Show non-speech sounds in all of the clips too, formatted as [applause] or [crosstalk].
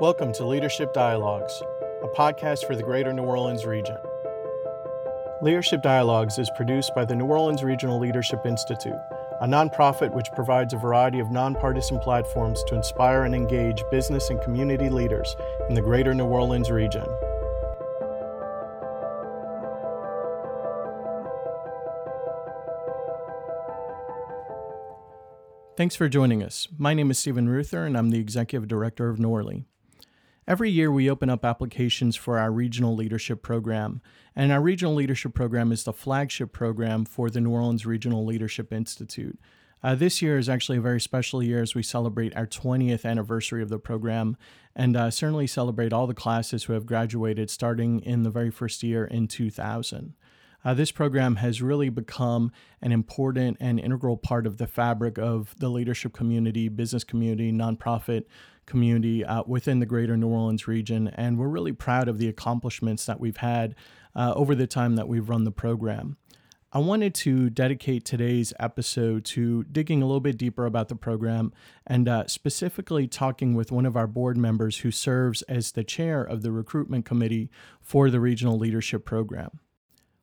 Welcome to Leadership Dialogues, a podcast for the greater New Orleans region. Leadership Dialogues is produced by the New Orleans Regional Leadership Institute, a nonprofit which provides a variety of nonpartisan platforms to inspire and engage business and community leaders in the greater New Orleans region. Thanks for joining us. My name is Stephen Ruther, and I'm the Executive Director of NORLI. Every year, we open up applications for our Regional Leadership Program, and our Regional Leadership Program is the flagship program for the New Orleans Regional Leadership Institute. Uh, this year is actually a very special year as we celebrate our 20th anniversary of the program and uh, certainly celebrate all the classes who have graduated starting in the very first year in 2000. Uh, this program has really become an important and integral part of the fabric of the leadership community, business community, nonprofit community uh, within the greater New Orleans region. And we're really proud of the accomplishments that we've had uh, over the time that we've run the program. I wanted to dedicate today's episode to digging a little bit deeper about the program and uh, specifically talking with one of our board members who serves as the chair of the recruitment committee for the regional leadership program.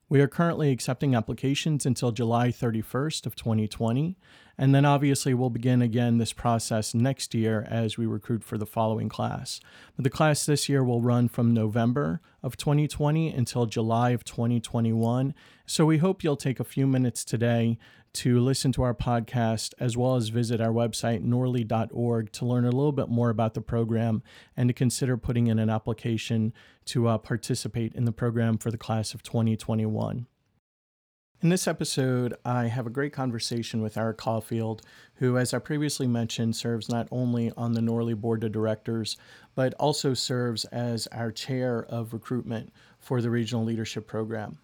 We are currently accepting applications until July 31st of 2020, and then obviously we'll begin again this process next year as we recruit for the following class. But the class this year will run from November of 2020 until July of 2021. So we hope you'll take a few minutes today to listen to our podcast as well as visit our website, norli.org, to learn a little bit more about the program and to consider putting in an application to uh, participate in the program for the class of 2021. In this episode, I have a great conversation with Eric Caulfield, who, as I previously mentioned, serves not only on the NORLI Board of Directors, but also serves as our chair of recruitment for the Regional Leadership Program.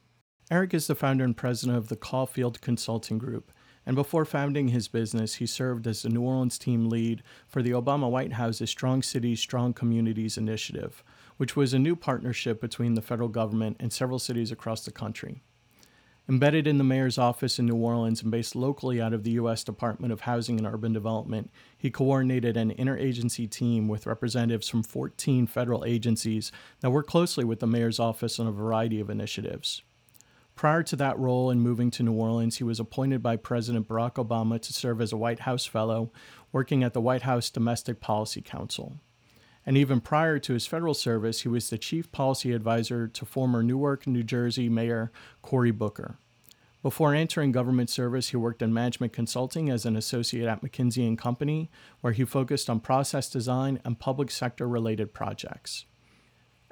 Eric is the founder and president of the Caulfield Consulting Group, and before founding his business, he served as the New Orleans team lead for the Obama White House's Strong Cities, Strong Communities initiative, which was a new partnership between the federal government and several cities across the country. Embedded in the mayor's office in New Orleans and based locally out of the U.S. Department of Housing and Urban Development, he coordinated an interagency team with representatives from 14 federal agencies that work closely with the mayor's office on a variety of initiatives. Prior to that role in moving to New Orleans, he was appointed by President Barack Obama to serve as a White House Fellow, working at the White House Domestic Policy Council. And even prior to his federal service, he was the chief policy advisor to former Newark, New Jersey Mayor Cory Booker. Before entering government service, he worked in management consulting as an associate at McKinsey and Company, where he focused on process design and public sector related projects.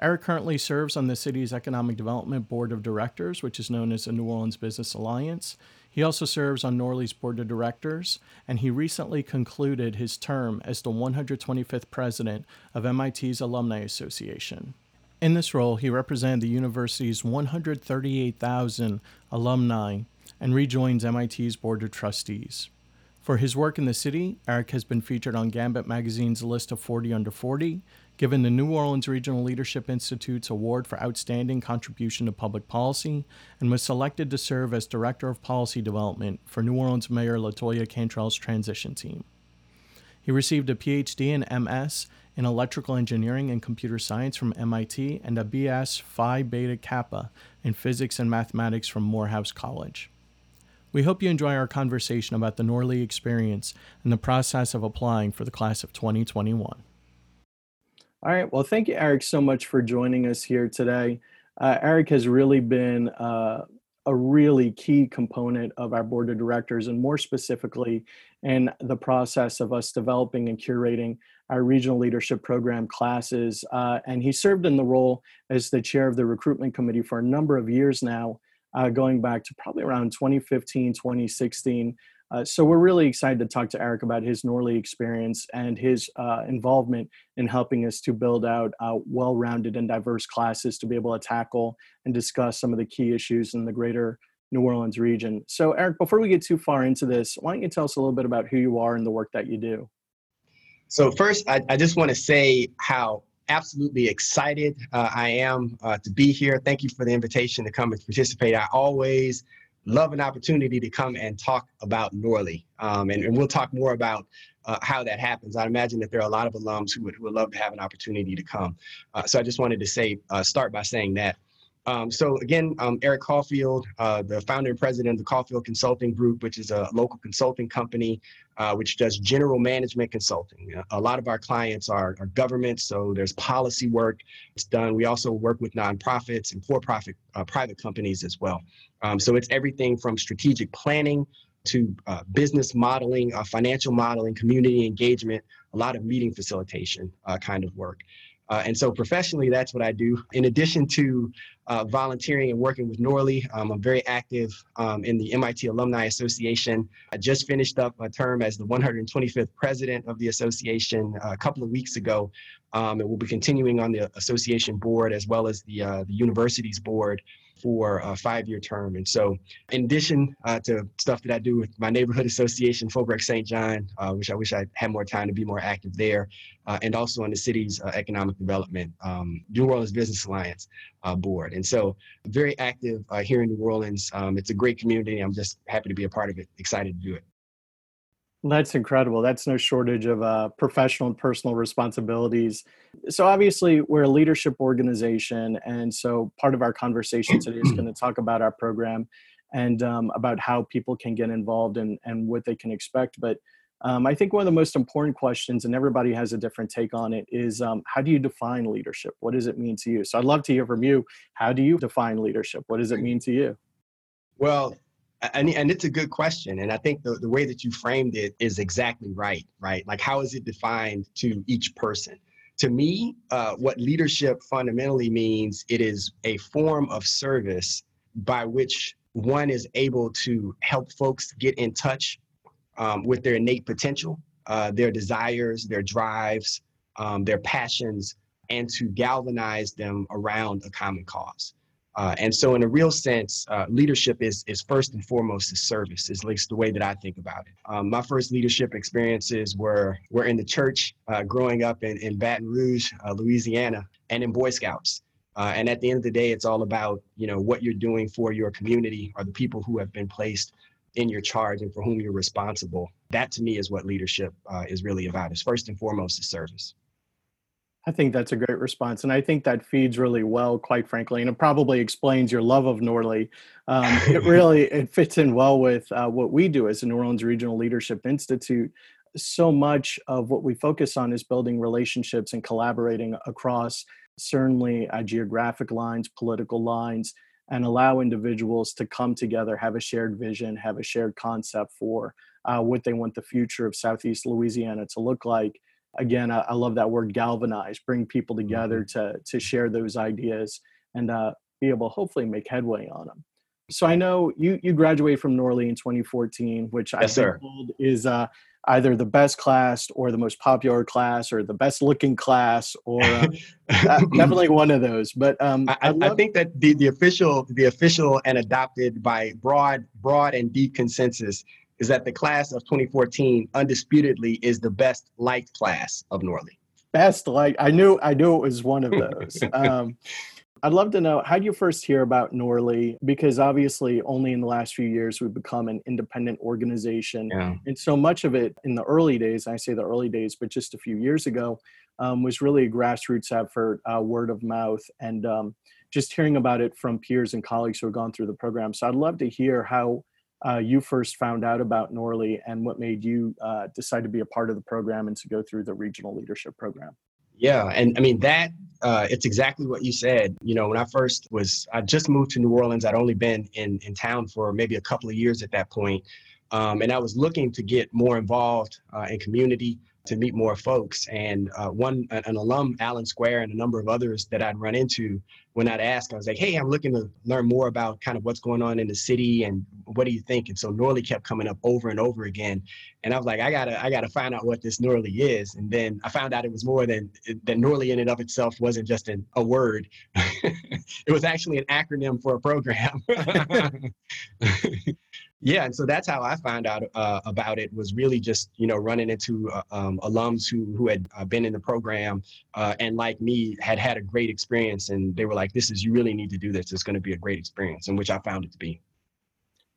Eric currently serves on the city's Economic Development Board of Directors, which is known as the New Orleans Business Alliance. He also serves on NORLI's Board of Directors, and he recently concluded his term as the 125th president of MIT's Alumni Association. In this role, he represented the university's 138,000 alumni and rejoins MIT's Board of Trustees. For his work in the city, Eric has been featured on Gambit magazine's list of 40 under 40, given the New Orleans Regional Leadership Institute's award for outstanding contribution to public policy, and was selected to serve as Director of Policy Development for New Orleans Mayor LaToya Cantrell's transition team. He received a PhD and MS in electrical engineering and computer science from MIT and a BS Phi Beta Kappa in physics and mathematics from Morehouse College. We hope you enjoy our conversation about the NORLI experience and the process of applying for the class of 2021. All right. Well, thank you, Eric, so much for joining us here today. Uh, Eric has really been uh, a really key component of our board of directors, and more specifically, in the process of us developing and curating our regional leadership program classes. Uh, and he served in the role as the chair of the recruitment committee for a number of years now, uh, going back to probably around 2015, 2016. Uh, so we're really excited to talk to Eric about his NORLI experience and his uh, involvement in helping us to build out uh, well-rounded and diverse classes to be able to tackle and discuss some of the key issues in the greater New Orleans region. So Eric, before we get too far into this, why don't you tell us a little bit about who you are and the work that you do? So first, I, I just want to say how absolutely excited uh, I am uh, to be here. Thank you for the invitation to come and participate. I always love an opportunity to come and talk about NORLI. Um, and, and, we'll talk more about uh, how that happens. I imagine that there are a lot of alums who would, who would love to have an opportunity to come. Uh, so I just wanted to say, uh, start by saying that. Um, so again, um, Eric Caulfield, uh, the founder and president of the Caulfield Consulting Group, which is a local consulting company uh, which does general management consulting. A lot of our clients are, are governments, so there's policy work it's done. We also work with nonprofits and for-profit uh, private companies as well. Um, so it's everything from strategic planning to uh, business modeling, uh, financial modeling, community engagement, a lot of meeting facilitation uh, kind of work. Uh, and so professionally, that's what I do. In addition to uh, volunteering and working with NORLI, um, I'm very active um, in the MIT Alumni Association. I just finished up a term as the 125th president of the association uh, a couple of weeks ago. Um, and we'll be continuing on the association board as well as the, uh, the university's board for a five-year term. And so in addition uh, to stuff that I do with my neighborhood association, Faubourg St. John, uh, which I wish I had more time to be more active there, uh, and also on the city's uh, economic development, um, New Orleans Business Alliance uh, board. And so very active uh, here in New Orleans. Um, it's a great community. I'm just happy to be a part of it, excited to do it. That's incredible. That's no shortage of uh, professional and personal responsibilities. So, obviously, we're a leadership organization. And so, part of our conversation today is going to talk about our program and um, about how people can get involved and, and what they can expect. But um, I think one of the most important questions, and everybody has a different take on it, is um, how do you define leadership? What does it mean to you? So, I'd love to hear from you. How do you define leadership? What does it mean to you? Well, and, and it's a good question and i think the, the way that you framed it is exactly right right? Like how is it defined to each person? To me uh, what leadership fundamentally means it is a form of service by which one is able to help folks get in touch um, with their innate potential uh, their desires their drives um, their passions and to galvanize them around a common cause uh, and so, in a real sense, uh, leadership is is first and foremost a service. Is at least the way that I think about it. Um, my first leadership experiences were were in the church, uh, growing up in in Baton Rouge, uh, Louisiana, and in Boy Scouts. Uh, and at the end of the day, it's all about you know what you're doing for your community or the people who have been placed in your charge and for whom you're responsible. That to me is what leadership uh, is really about. Is first and foremost a service. I think that's a great response. And I think that feeds really well, quite frankly, and it probably explains your love of NORLI. Um, it [laughs] really it fits in well with uh, what we do as the New Orleans Regional Leadership Institute. So much of what we focus on is building relationships and collaborating across certainly uh, geographic lines, political lines, and allow individuals to come together, have a shared vision, have a shared concept for uh, what they want the future of Southeast Louisiana to look like again, I, I, love that word galvanize, bring people together mm-hmm. to, to share those ideas and uh, be able to hopefully make headway on them. So I know you, you graduated from NORLI in 2014, which yes, I think is uh, either the best class or the most popular class or the best looking class or uh, [laughs] definitely one of those. But um, I, I, I, think that the, the official the official and adopted by broad broad and deep consensus is that the class of 2014 undisputedly is the best liked class of NORLI. Best like I knew I knew it was one of [laughs] those. um, I'd love to know how did you first hear about NORLI? Because obviously, only in the last few years we've become an independent organization, yeah. and so much of it in the early days. I say the early days, but just a few years ago, um, was really a grassroots effort, uh, word of mouth, and um, just hearing about it from peers and colleagues who have gone through the program. So I'd love to hear how uh, you first found out about NORLI and what made you uh, decide to be a part of the program and to go through the regional leadership program. Yeah, and I mean that uh, it's exactly what you said. You know, when I first was, I just moved to New Orleans. I'd only been in in town for maybe a couple of years at that point, um, and I was looking to get more involved uh, in community to meet more folks. And uh, one, an alum, Alan Square, and a number of others that I'd run into when I'd ask, I was like, hey, I'm looking to learn more about kind of what's going on in the city and what do you think? And so NORLI kept coming up over and over again. And I was like, I gotta, I gotta find out what this NORLI is. And then I found out it was more than that NORLI in and of itself wasn't just an, a word. [laughs] it was actually an acronym for a program. [laughs] yeah and so that's how i found out uh, about it was really just you know running into uh, um, alums who who had uh, been in the program uh, and like me had had a great experience and they were like this is you really need to do this it's going to be a great experience and which i found it to be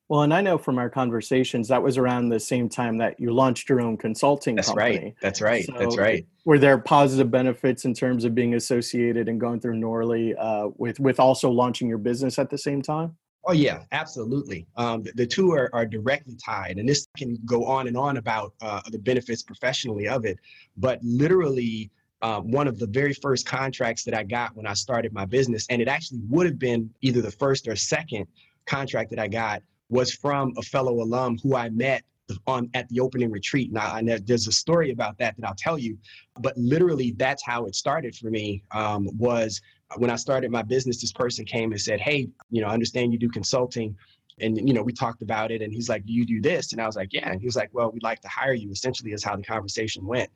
Well, and I know from our conversations that was around the same time that you launched your own consulting That's company. right. That's right. So That's right. Were there positive benefits in terms of being associated and going through NORLI uh, with with also launching your business at the same time? Oh yeah, absolutely. Um, the, the, two are, are directly tied, and this can go on and on about uh, the benefits professionally of it. But literally, um, one of the very first contracts that I got when I started my business, and it actually would have been either the first or second contract that I got, was from a fellow alum who I met on at the opening retreat. Now, I there's a story about that that I'll tell you, but literally that's how it started for me. Um, was when I started my business, this person came and said, Hey, you know, I understand you do consulting. And, you know, we talked about it and he's like, Do you do this? And I was like, Yeah. And he was like, Well, we'd like to hire you, essentially, is how the conversation went.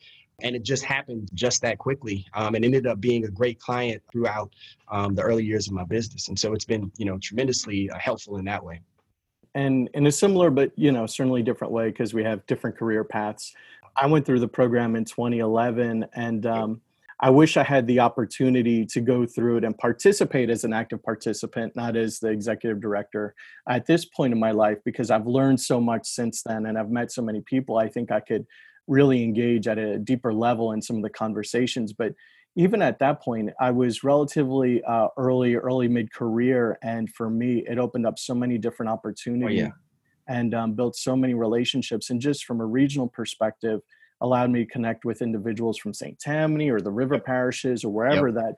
And it just happened just that quickly um, and ended up being a great client throughout um, the early years of my business. And so it's been, you know, tremendously uh, helpful in that way. And in a similar, but, you know, certainly different way because we have different career paths. I went through the program in 2011 and, um, I wish I had the opportunity to go through it and participate as an active participant, not as the executive director at this point in my life, because I've learned so much since then and I've met so many people. I think I could really engage at a deeper level in some of the conversations. But even at that point, I was relatively uh, early, early mid career. And for me, it opened up so many different opportunities oh, yeah. and um, built so many relationships. And just from a regional perspective, allowed me to connect with individuals from St. Tammany or the river parishes or wherever yep. that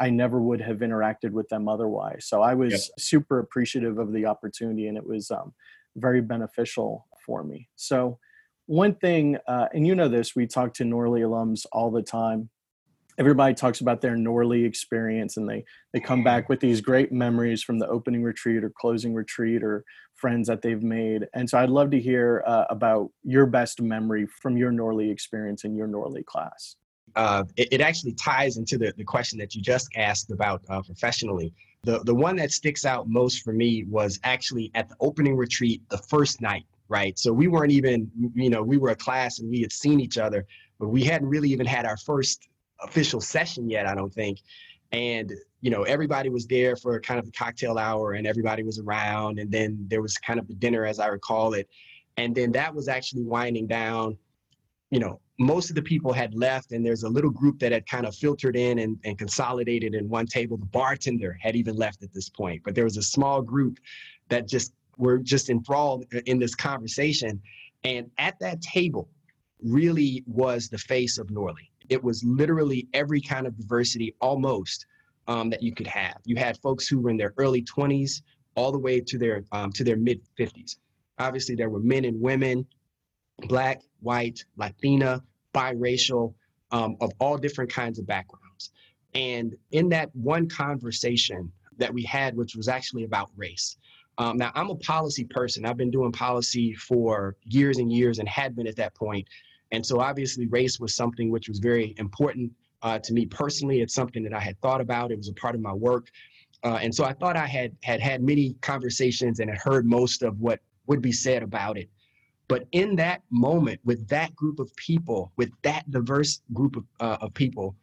I never would have interacted with them otherwise. So I was yep. super appreciative of the opportunity and it was um, very beneficial for me. So, one thing, uh, and you know this, we talk to NORLI alums all the time everybody talks about their NORLI experience and they they come back with these great memories from the opening retreat or closing retreat or friends that they've made. And so I'd love to hear uh, about your best memory from your NORLI experience in your NORLI class. Uh, it, it, actually ties into the, the question that you just asked about uh, professionally. The, the one that sticks out most for me was actually at the opening retreat the first night, right? So we weren't even, you know, we were a class and we had seen each other, but we hadn't really even had our first official session yet, I don't think. And you know, everybody was there for kind of the cocktail hour, and everybody was around. And then there was kind of the dinner, as I recall it. And then that was actually winding down. You know, most of the people had left, and there's a little group that had kind of filtered in and, and consolidated in one table. The bartender had even left at this point, but there was a small group that just were just enthralled in this conversation. And at that table, really was the face of Norley it was literally every kind of diversity almost um, that you could have. You had folks who were in their early 20s all the way to their um, to their mid 50s. Obviously, there were men and women, black, white, Latina, biracial, um, of all different kinds of backgrounds. And in that one conversation that we had, which was actually about race. Um, now, I'm a policy person. I've been doing policy for years and years and had been at that point. and so obviously race was something which was very important uh, to me personally. It's something that I had thought about. It was a part of my work. Uh, and so I thought I had had had many conversations and had heard most of what would be said about it. But in that moment, with that group of people, with that diverse group of, uh, of people,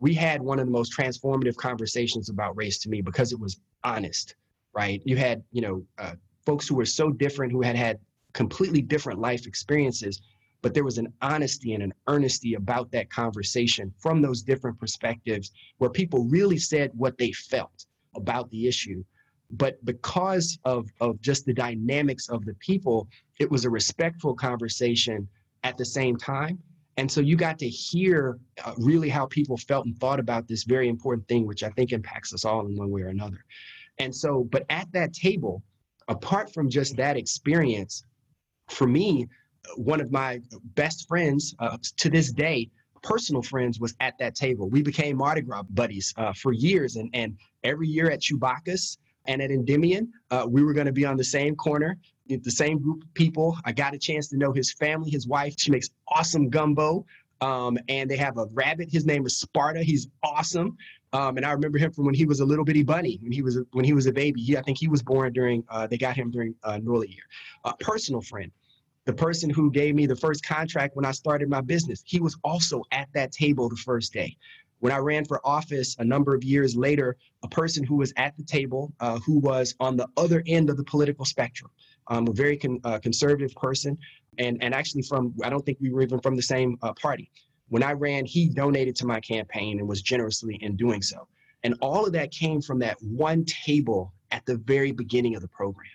we had one of the most transformative conversations about race to me because it was honest, right? You had, you know, uh, folks who were so different, who had had completely different life experiences, but there was an honesty and an earnesty about that conversation from those different perspectives where people really said what they felt about the issue. But because of of just the dynamics of the people it was a respectful conversation at the same time. And so you got to hear uh, really how people felt and thought about this very important thing which i think impacts us all in one way or another and so but at that table apart from just that experience for me one of my best friends uh, to this day, personal friends, was at that table. We became Mardi Gras buddies uh, for years, and and every year at Chewbacchus and at Endymion, uh, we were going to be on the same corner, the same group of people. I got a chance to know his family, his wife. She makes awesome gumbo. Um, and they have a rabbit. His name is Sparta. He's awesome. Um, and I remember him from when he was a little bitty bunny, when he was a, when he was a baby. He, I think he was born during. Uh, they got him during uh, NORLI year. A personal friend the person who gave me the first contract when I started my business, he was also at that table the first day. When I ran for office a number of years later, a person who was at the table, uh, who was on the other end of the political spectrum, um, a very con- uh, conservative person, and and actually from I don't think we were even from the same uh, party. When I ran, he donated to my campaign and was generously in doing so. And all of that came from that one table at the very beginning of the program.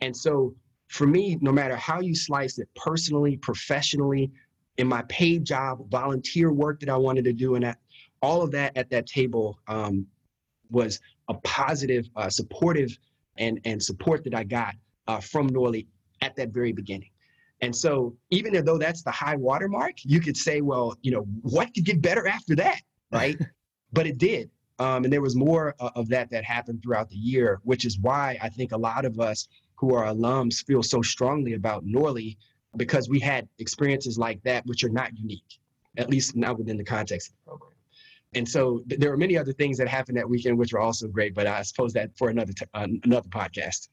And so for me, no matter how you slice it, personally, professionally, in my paid job, volunteer work that I wanted to do, and that, all of that at that table um, was a positive, uh, supportive, and and support that I got uh, from NORLI at that very beginning. And so, even though that's the high watermark, you could say, well, you know, what could get better after that, right? [laughs] but it did. Um, and there was more of that that happened throughout the year, which is why I think a lot of us who are alums feel so strongly about NORLI because we had experiences like that, which are not unique, at least not within the context of the program. And so th- there were many other things that happened that weekend, which were also great, but I suppose that for another t- uh, another podcast.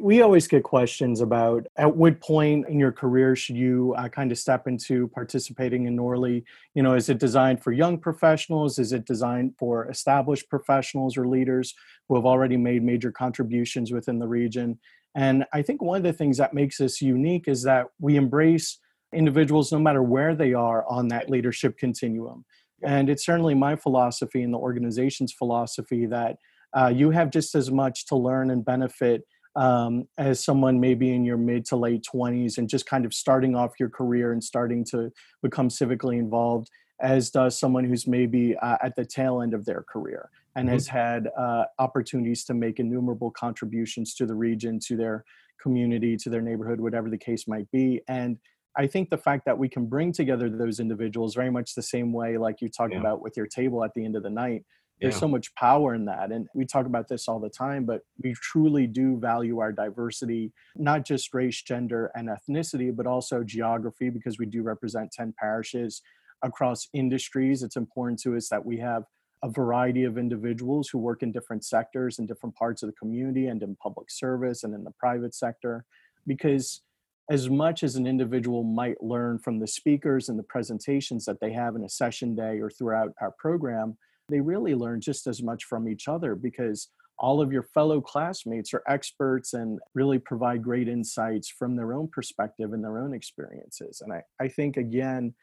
We always get questions about at what point in your career should you uh, kind of step into participating in NORLI? You know, is it designed for young professionals? Is it designed for established professionals or leaders who have already made major contributions within the region? And I think one of the things that makes us unique is that we embrace individuals no matter where they are on that leadership continuum. And it's certainly my philosophy and the organization's philosophy that uh, you have just as much to learn and benefit um, as someone maybe in your mid to late 20s and just kind of starting off your career and starting to become civically involved as does someone who's maybe uh, at the tail end of their career and mm-hmm. has had uh, opportunities to make innumerable contributions to the region to their community to their neighborhood whatever the case might be and i think the fact that we can bring together those individuals very much the same way like you talked yeah. about with your table at the end of the night there's yeah. so much power in that and we talk about this all the time but we truly do value our diversity not just race gender and ethnicity but also geography because we do represent 10 parishes across industries it's important to us that we have a variety of individuals who work in different sectors in different parts of the community and in public service and in the private sector because as much as an individual might learn from the speakers and the presentations that they have in a session day or throughout our program they really learn just as much from each other because all of your fellow classmates are experts and really provide great insights from their own perspective and their own experiences. And I, I think, again,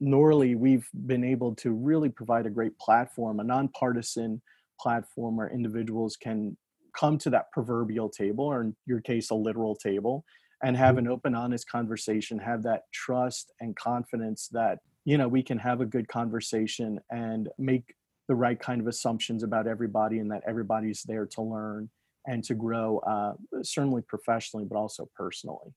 NORLI, we've been able to really provide a great platform, a nonpartisan platform where individuals can come to that proverbial table, or in your case, a literal table, and have mm-hmm. an open, honest conversation, have that trust and confidence that, you know, we can have a good conversation and make the right kind of assumptions about everybody and that everybody's there to learn and to grow, uh, certainly professionally, but also personally.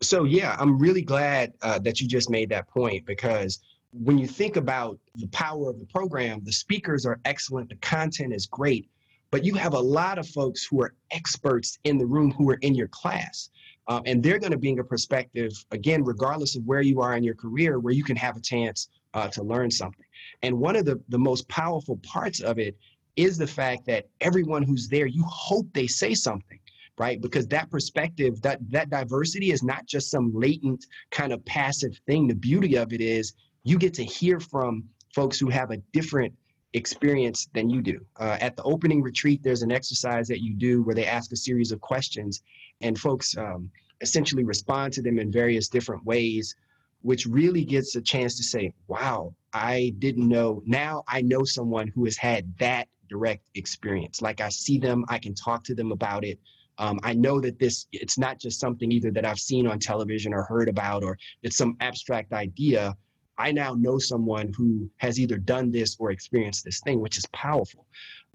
So, yeah, I'm really glad uh, that you just made that point because when you think about the power of the program, the speakers are excellent, the content is great, but you have a lot of folks who are experts in the room who are in your class. Um, and they're going to bring a perspective, again, regardless of where you are in your career, where you can have a chance uh, to learn something. And one of the, the most powerful parts of it is the fact that everyone who's there, you hope they say something, right? Because that perspective, that that diversity is not just some latent kind of passive thing. The beauty of it is you get to hear from folks who have a different experience than you do. Uh, at the opening retreat, there's an exercise that you do where they ask a series of questions, and folks um, essentially respond to them in various different ways which really gets a chance to say, wow, I didn't know. Now I know someone who has had that direct experience. Like I see them, I can talk to them about it. Um, I know that this, it's not just something either that I've seen on television or heard about, or it's some abstract idea. I now know someone who has either done this or experienced this thing, which is powerful.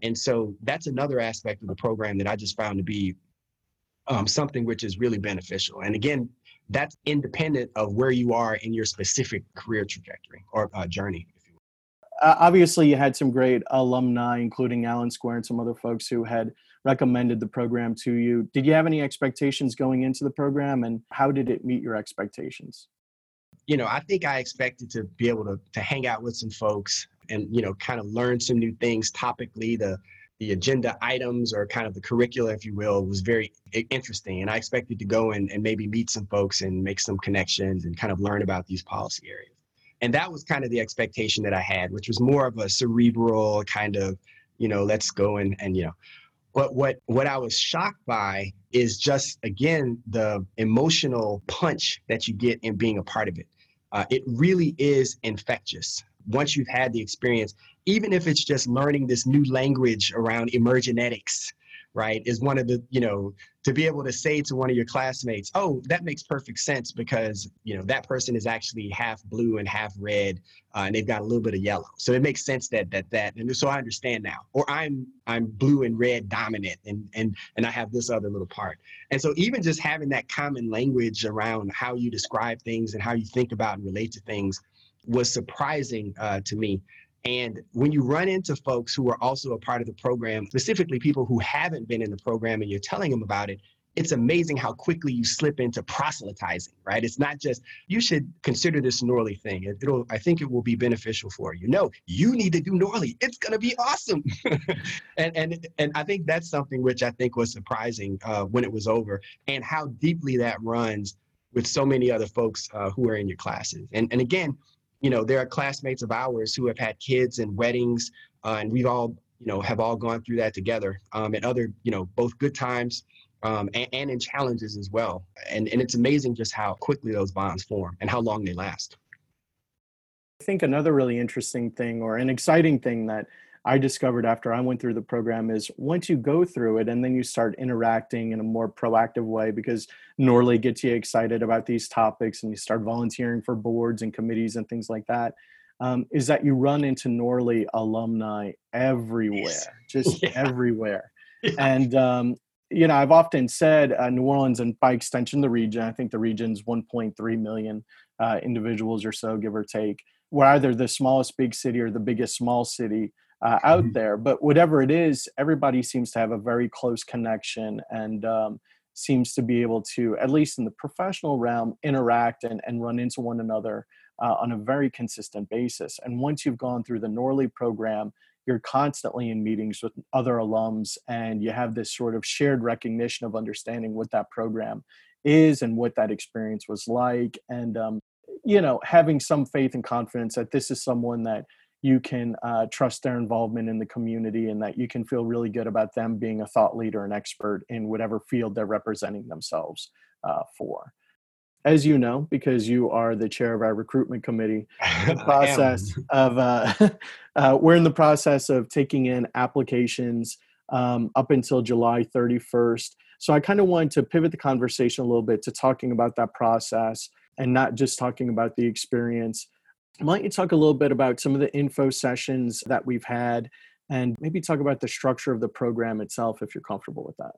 And so that's another aspect of the program that I just found to be um, something which is really beneficial. And again, that's independent of where you are in your specific career trajectory or uh, journey. Uh, obviously, you had some great alumni, including Allen Square and some other folks who had recommended the program to you. Did you have any expectations going into the program, and how did it meet your expectations? You know, I think I expected to be able to to hang out with some folks and you know kind of learn some new things topically. The the agenda items or kind of the curricula, if you will, was very interesting. And I expected to go and, and maybe meet some folks and make some connections and kind of learn about these policy areas. And that was kind of the expectation that I had, which was more of a cerebral kind of, you know, let's go and, and you know, But what what I was shocked by is just again the emotional punch that you get in being a part of it. Uh, it really is infectious once you've had the experience, even if it's just learning this new language around emergenetics right is one of the you know to be able to say to one of your classmates oh that makes perfect sense because you know that person is actually half blue and half red uh, and they've got a little bit of yellow. So it makes sense that that that and so i understand now. Or i'm i'm blue and red dominant and and and i have this other little part. And so even just having that common language around how you describe things and how you think about and relate to things was surprising uh, to me and when you run into folks who are also a part of the program, specifically people who haven't been in the program and you're telling them about it, it's amazing how quickly you slip into proselytizing, right? It's not just you should consider this NORLI thing. It, will I think it will be beneficial for you. No, you need to do NORLI. It's going to be awesome. [laughs] and and and I think that's something which I think was surprising uh, when it was over, and how deeply that runs with so many other folks uh, who are in your classes. And and again, you know, there are classmates of ours who have had kids and weddings, uh, and we've all, you know, have all gone through that together um, and other, you know, both good times um, and, and in challenges as well. And, and it's amazing just how quickly those bonds form and how long they last. I think another really interesting thing or an exciting thing that I discovered after I went through the program is once you go through it and then you start interacting in a more proactive way because NORLI gets you excited about these topics and you start volunteering for boards and committees and things like that. Um, is that you run into NORLI alumni everywhere, yes. [laughs] just yeah. everywhere. Yeah. And, um, you know, I've often said uh, New Orleans and by extension the region, I think the region's 1.3 million uh, individuals or so, give or take. We're either the smallest big city or the biggest small city uh, out mm-hmm. there. But whatever it is, everybody seems to have a very close connection and um, seems to be able to, at least in the professional realm, interact and, and run into one another uh, on a very consistent basis. And once you've gone through the NORLI program, you're constantly in meetings with other alums and you have this sort of shared recognition of understanding what that program is and what that experience was like and um, you know having some faith and confidence that this is someone that you can uh, trust their involvement in the community and that you can feel really good about them being a thought leader and expert in whatever field they're representing themselves uh, for. As you know, because you are the chair of our recruitment committee, [laughs] the process of uh, [laughs] uh, we're in the process of taking in applications um, up until July 31st. So I kind of wanted to pivot the conversation a little bit to talking about that process and not just talking about the experience don't you talk a little bit about some of the info sessions that we've had and maybe talk about the structure of the program itself if you're comfortable with that?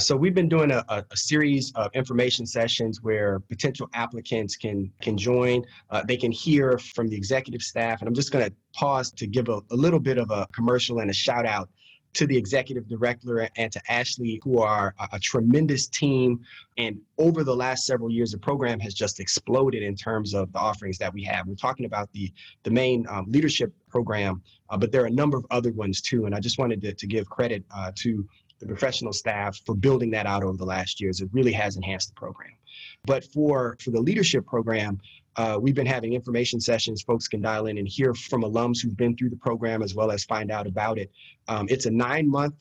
So we've been doing a, a, series of information sessions where potential applicants can can join. Uh, they can hear from the executive staff, and I'm just going to pause to give a, a little bit of a commercial and a shout out to the executive director and to Ashley, who are a, a, tremendous team. And over the last several years, the program has just exploded in terms of the offerings that we have. We're talking about the, the main um, leadership program, uh, but there are a number of other ones too. And I just wanted to, to give credit uh, to the professional staff for building that out over the last years. It really has enhanced the program. But for, for the leadership program, uh, we've been having information sessions. Folks can dial in and hear from alums who've been through the program as well as find out about it. Um, it's a nine month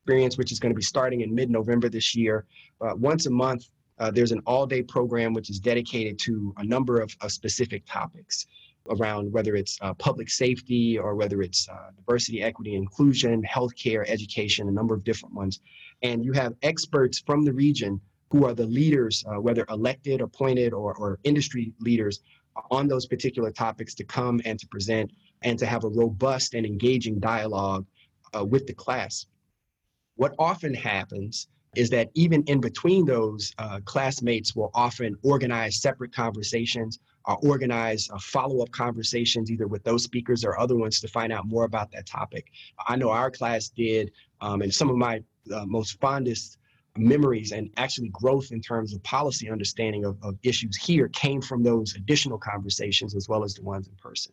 experience, which is going to be starting in mid November this year. Uh, once a month, uh, there's an all day program which is dedicated to a number of, of specific topics around whether it's uh, public safety or whether it's uh, diversity, equity, inclusion, healthcare, education, a number of different ones. And you have experts from the region who are the leaders, uh, whether elected, appointed, or, or industry leaders on those particular topics to come and to present and to have a robust and engaging dialogue uh, with the class. What often happens is that even in between those, uh, classmates will often organize separate conversations or organize uh, follow-up conversations either with those speakers or other ones to find out more about that topic. I know our class did, um, and some of my uh, most fondest memories and actually growth in terms of policy understanding of, of issues here came from those additional conversations as well as the ones in person.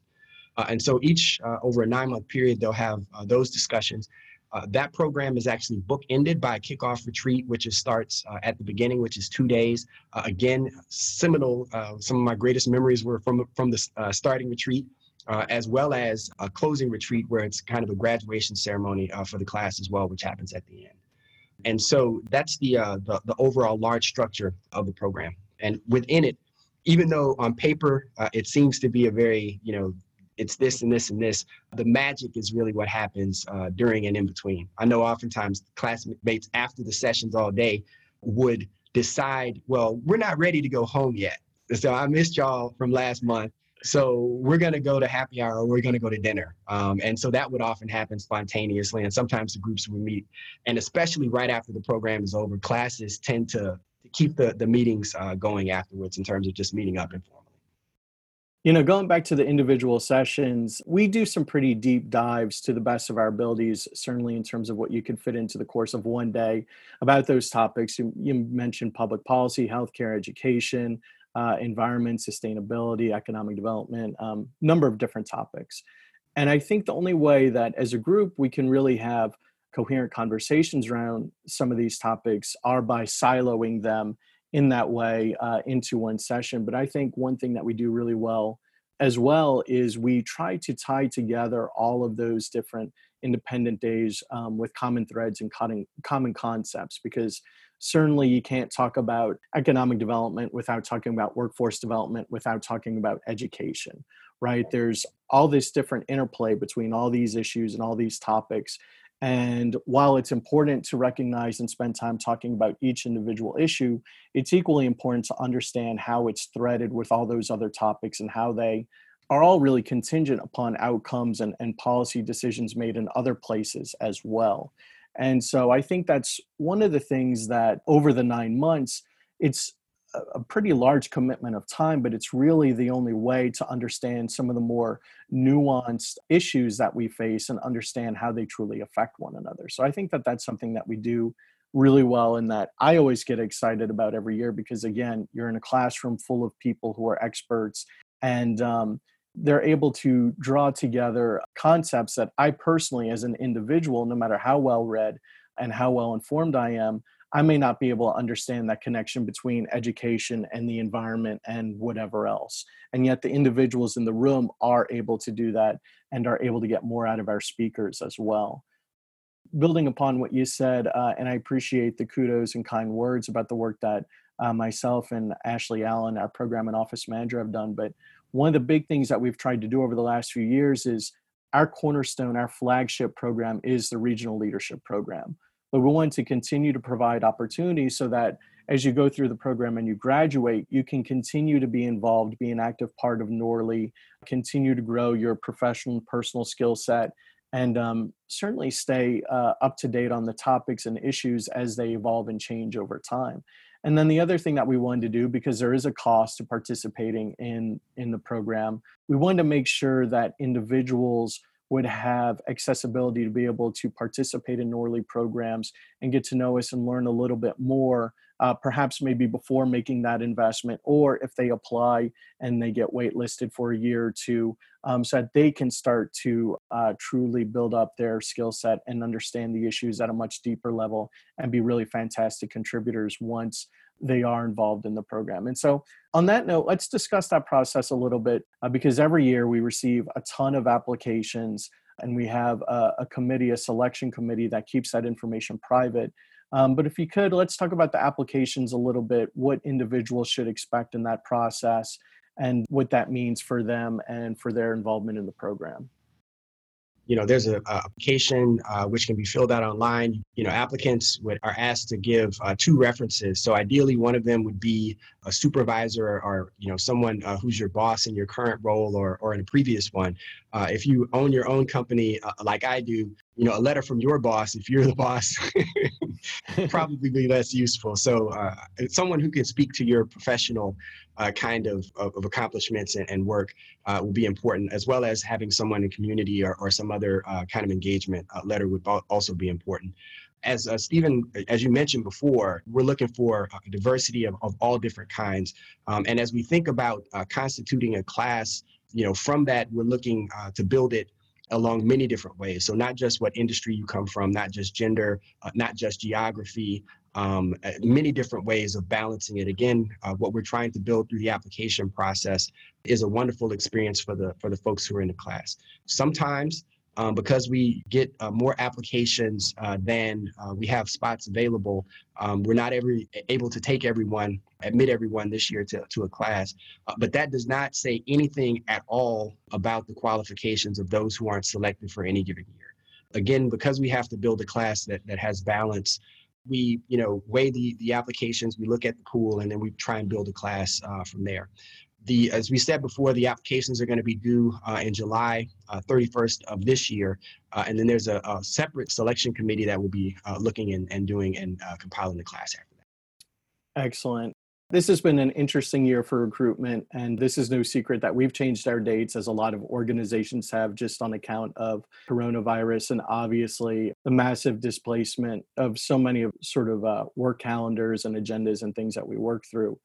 Uh, and so each, uh, over a nine month period, they'll have uh, those discussions. Uh, that program is actually bookended by a kickoff retreat, which is, starts uh, at the beginning, which is two days. Uh, again, seminal, some of my greatest memories were from, from the starting retreat. as well as a closing retreat where it's kind of a graduation ceremony for the class as well, which happens at the end. And so that's the, uh, the, the overall large structure of the program. And within it, even though on paper uh, it seems to be a very you know it's this and this and this. The magic is really what happens uh, during and in between. I know oftentimes classmates after the sessions all day would decide, well, we're not ready to go home yet. So I missed y'all from last month. So we're going to go to happy hour or we're going to go to dinner. Um, and so that would often happen spontaneously. And sometimes the groups would meet. And especially right after the program is over, classes tend to, to keep the, the meetings uh, going afterwards in terms of just meeting up informally. You know, going back to the individual sessions, we do some pretty deep dives to the best of our abilities, certainly in terms of what you could fit into the course of one day about those topics. You, you mentioned public policy, healthcare, education, uh, environment, sustainability, economic development, um, number of different topics. And I think the only way that as a group we can really have coherent conversations around some of these topics are by siloing them in that way uh, into one session. But I think one thing that we do really well as well is we try to tie together all of those different independent days um, with common threads and common, common concepts because certainly you can't talk about economic development without talking about workforce development without talking about education right there's all this different interplay between all these issues and all these topics and while it's important to recognize and spend time talking about each individual issue, it's equally important to understand how it's threaded with all those other topics and how they are all really contingent upon outcomes and, and policy decisions made in other places as well. And so I think that's one of the things that over the nine months, it's a pretty large commitment of time, but it's really the only way to understand some of the more nuanced issues that we face and understand how they truly affect one another. So I think that that's something that we do really well and that I always get excited about every year because again, you're in a classroom full of people who are experts and um, they're able to draw together concepts that I personally, as an individual, no matter how well read and how well informed I am, I may not be able to understand that connection between education and the environment and whatever else. And yet the individuals in the room are able to do that and are able to get more out of our speakers as well. Building upon what you said, uh, and I appreciate the kudos and kind words about the work that uh, myself and Ashley Allen, our program and office manager, have done. But one of the big things that we've tried to do over the last few years is our cornerstone, our flagship program is the regional leadership program but we want to continue to provide opportunities so that as you go through the program and you graduate, you can continue to be involved, be an active part of NORLI, continue to grow your professional and personal skill set, and um, certainly stay uh, up to date on the topics and issues as they evolve and change over time. And then the other thing that we wanted to do, because there is a cost to participating in in the program, we wanted to make sure that individuals would have accessibility to be able to participate in NORLI programs and get to know us and learn a little bit more, uh, perhaps maybe before making that investment, or if they apply and they get waitlisted for a year or two, um, so that they can start to uh, truly build up their skill set and understand the issues at a much deeper level and be really fantastic contributors once they are involved in the program. And so, on that note, let's discuss that process a little bit uh, because every year we receive a ton of applications and we have a, a committee, a selection committee that keeps that information private. Um, but if you could, let's talk about the applications a little bit, what individuals should expect in that process, and what that means for them and for their involvement in the program you know, there's a, application uh, which can be filled out online. You know, applicants would, are asked to give uh, two references. So ideally, one of them would be a supervisor or, or you know someone uh, who's your boss in your current role or or in a previous one. Uh, if you own your own company uh, like I do, you know, a letter from your boss, if you're the boss, [laughs] probably be less useful. So uh, someone who can speak to your professional uh, kind of, of, of, accomplishments and, and work uh, will be important, as well as having someone in community or, or some other uh, kind of engagement uh, letter would also be important. As uh, Stephen, as you mentioned before, we're looking for a diversity of, of all different kinds. Um, and as we think about constituting a class, you know, from that, we're looking to build it along many different ways. So not just what industry you come from, not just gender, uh, not just geography, um, many different ways of balancing it. Again, uh, what we're trying to build through the application process is a wonderful experience for the for the folks who are in the class. Sometimes um, because we get uh, more applications uh, than uh, we have spots available. Um, we're not every able to take everyone, admit everyone this year to, to a class, uh, but that does not say anything at all about the qualifications of those who aren't selected for any given year. Again, because we have to build a class that, that has balance, we you know weigh the the applications we look at the pool and then we try and build a class uh, from there the as we said before, the applications are going to be due uh, in July uh, 31st of this year, uh, and then there's a, a, separate selection committee that will be uh, looking and, and doing and uh, compiling the class after that. Excellent. This has been an interesting year for recruitment, and this is no secret that we've changed our dates as a lot of organizations have just on account of coronavirus and obviously the massive displacement of so many of sort of uh, work calendars and agendas and things that we work through.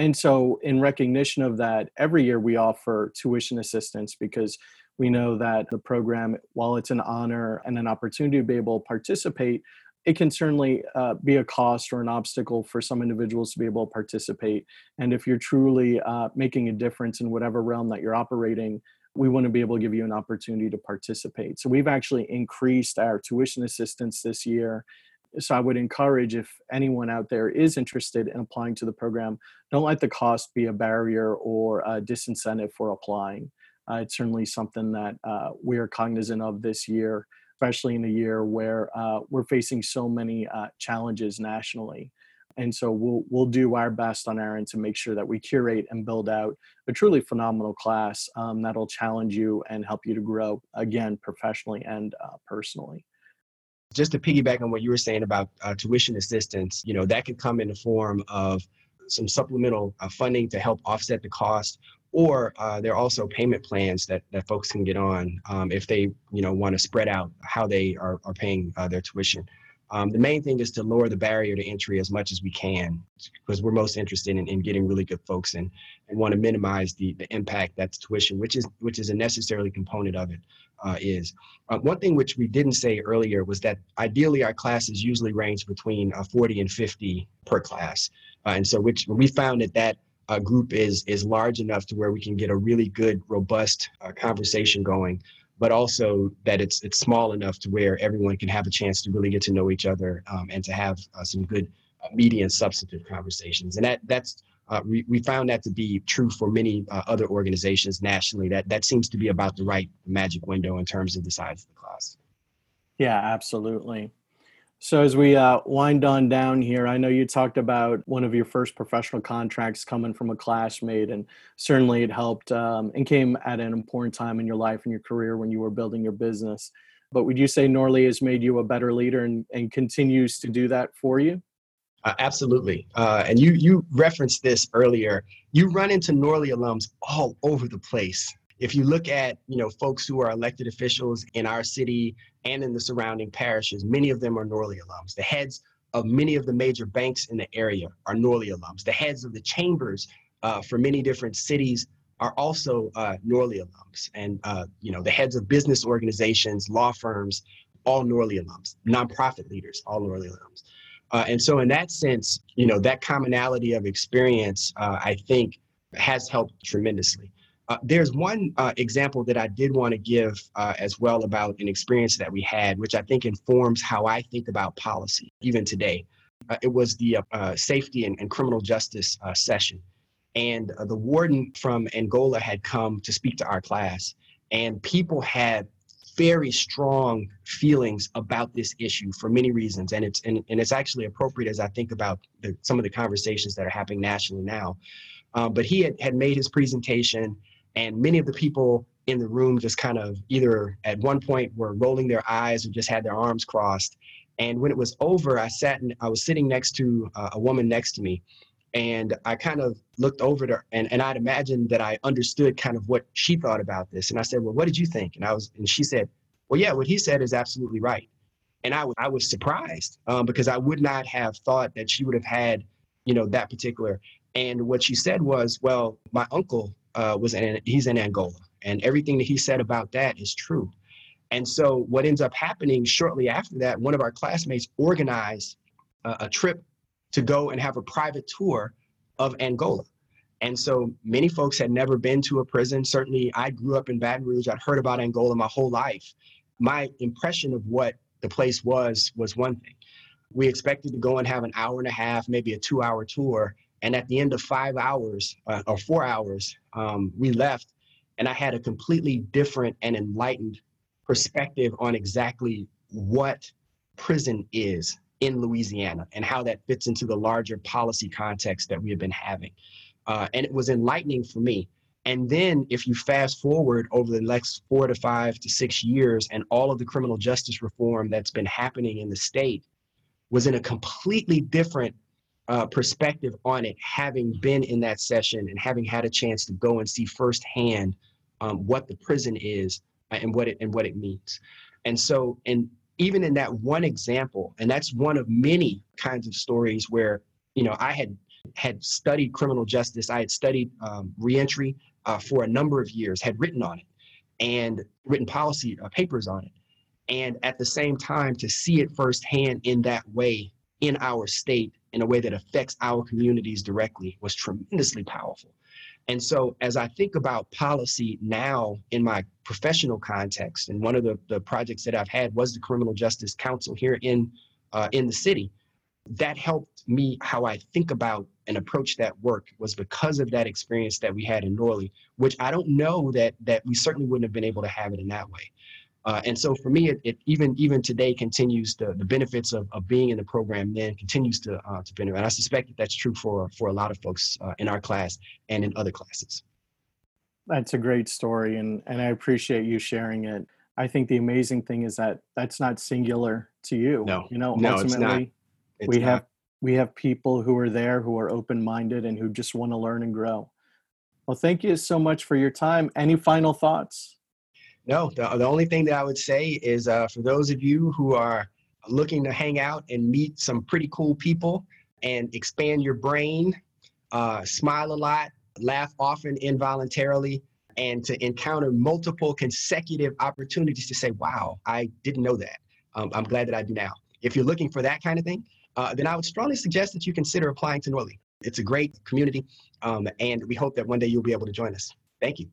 And so, in recognition of that, every year we offer tuition assistance because we know that the program, while it's an honor and an opportunity to be able to participate, it can certainly uh, be a cost or an obstacle for some individuals to be able to participate. And if you're truly uh, making a difference in whatever realm that you're operating, we want to be able to give you an opportunity to participate. So we've actually increased our tuition assistance this year so I would encourage if anyone out there is interested in applying to the program, don't let the cost be a barrier or a disincentive for applying. Uh, it's certainly something that uh, we are cognizant of this year, especially in a year where uh, we're facing so many uh, challenges nationally. And so we'll we'll do our best on our end to make sure that we curate and build out a truly phenomenal class um, that'll challenge you and help you to grow again professionally and uh, personally just to piggyback on what you were saying about uh, tuition assistance, you know, that could come in the form of some supplemental uh, funding to help offset the cost, or uh, there are also payment plans that, that folks can get on um, if they, you know, want to spread out how they are, are paying uh, their tuition. Um, the main thing is to lower the barrier to entry as much as we can because we're most interested in, in getting really good folks in and want to minimize the, the impact that tuition, which is which is a necessary component of it, uh, is. Uh, one thing which we didn't say earlier was that ideally our classes usually range between uh, 40 and 50 per class. Uh, and so which we found that that uh, group is is large enough to where we can get a really good, robust conversation going but also that it's it's small enough to where everyone can have a chance to really get to know each other um, and to have uh, some good uh, media and substantive conversations. And that that's uh, we, we found that to be true for many uh, other organizations nationally. That that seems to be about the right magic window in terms of the size of the class. Yeah, absolutely. So as we uh, wind on down here, I know you talked about one of your first professional contracts coming from a classmate, and certainly it helped um, and came at an important time in your life and your career when you were building your business. But would you say NORLI has made you a better leader and, and continues to do that for you? Uh, absolutely. Uh, and you you referenced this earlier. You run into NORLI alums all over the place if you look at you know folks who are elected officials in our city and in the surrounding parishes, many of them are NORLI alums. The heads of many of the major banks in the area are NORLI alums. The heads of the chambers uh, for many different cities are also uh, NORLI alums, and uh, you know the heads of business organizations, law firms, all NORLI alums. Nonprofit leaders, all NORLI alums. Uh, and so, in that sense, you know that commonality of experience, uh, I think, has helped tremendously. Uh, there's one uh, example that I did want to give uh, as well about an experience that we had, which I think informs how I think about policy even today. Uh, it was the safety and, and, criminal justice session. And the warden from Angola had come to speak to our class, and people had very strong feelings about this issue for many reasons. And it's, and, and it's actually appropriate as I think about the, some of the conversations that are happening nationally now. Um, but he had, had made his presentation and many of the people in the room just kind of either at one point were rolling their eyes or just had their arms crossed. And when it was over, I sat and I was sitting next to uh, a woman next to me. And I kind of looked over to her and, and I'd imagined that I understood kind of what she thought about this. And I said, Well, what did you think? And I was and she said, Well, yeah, what he said is absolutely right. And I was I was surprised um, because I would not have thought that she would have had, you know, that particular. And what she said was, Well, my uncle uh, was in, he's in Angola, and everything that he said about that is true. And so, what ends up happening shortly after that, one of our classmates organized a, a trip to go and have a private tour of Angola. And so many folks had never been to a prison. Certainly, I grew up in Baton Rouge. I'd heard about Angola my whole life. My impression of what the place was was one thing. We expected to go and have an hour and a half, maybe a two hour tour. And at the end of five hours uh, or four hours, um, we left. And I had a completely different and enlightened perspective on exactly what prison is in Louisiana and how that fits into the larger policy context that we have been having. Uh, and it was enlightening for me. And then if you fast forward over the next four to five to six years and all of the criminal justice reform that's been happening in the state was in a completely different uh, perspective on it, having been in that session and having had a chance to go and see firsthand um, what the prison is and what it and what it means. And so, and even in that one example, and that's one of many kinds of stories where you know I had had studied criminal justice. I had studied um, reentry uh, for a number of years, had written on it, and written policy uh, papers on it. And at the same time, to see it firsthand in that way in our state, in a way that affects our communities directly, was tremendously powerful. And so, as I think about policy now in my professional context, and one of the, the projects that I've had was the Criminal Justice Council here in uh, in the city that helped me how I think about and approach that work was because of that experience that we had in NORLI, which I don't know that that we certainly wouldn't have been able to have it in that way. Uh, and so for me, it, it, even even today continues to the benefits of, of being in the program then continues to uh, to benefit. And I suspect that that's true for for a lot of folks uh, in our class and in other classes. That's a great story, and and I appreciate you sharing it. I think the amazing thing is that that's not singular to you. No, you know, no, ultimately, it's we not. have we have people who are there who are open minded and who just want to learn and grow. Well, thank you so much for your time. Any final thoughts? No, the, the only thing that I would say is uh, for those of you who are looking to hang out and meet some pretty cool people and expand your brain, uh, smile a lot, laugh often involuntarily, and to encounter multiple consecutive opportunities to say, wow, I didn't know that. Um, I'm glad that I do now. If you're looking for that kind of thing, uh, then I would strongly suggest that you consider applying to NORLI. It's a great community, um, and we hope that one day you'll be able to join us. Thank you.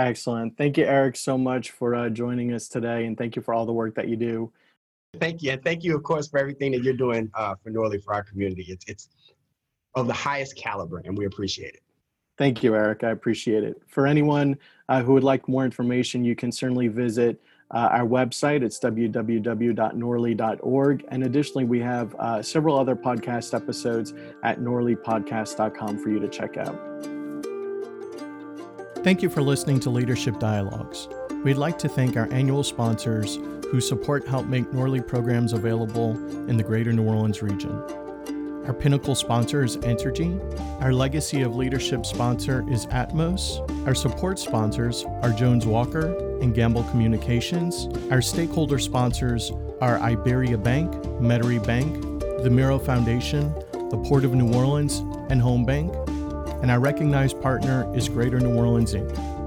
Excellent. Thank you, Eric, so much for uh, joining us today, and thank you for all the work that you do. Thank you, and thank you, of course, for everything that you're doing uh, for NORLI for our community. It's it's of the highest caliber, and we appreciate it. Thank you, Eric. I appreciate it. For anyone uh, who would like more information, you can certainly visit uh, our website. It's www.norli.org. And additionally, we have uh, several other podcast episodes at norlipodcast.com for you to check out. Thank you for listening to Leadership Dialogues. We'd like to thank our annual sponsors whose support help make NORLI programs available in the greater New Orleans region. Our pinnacle sponsor is Entergy. Our legacy of leadership sponsor is Atmos. Our support sponsors are Jones Walker and Gamble Communications. Our stakeholder sponsors are Iberia Bank, Metairie Bank, the Miro Foundation, the Port of New Orleans, and Home Bank. And our recognized partner is Greater New Orleans Inc.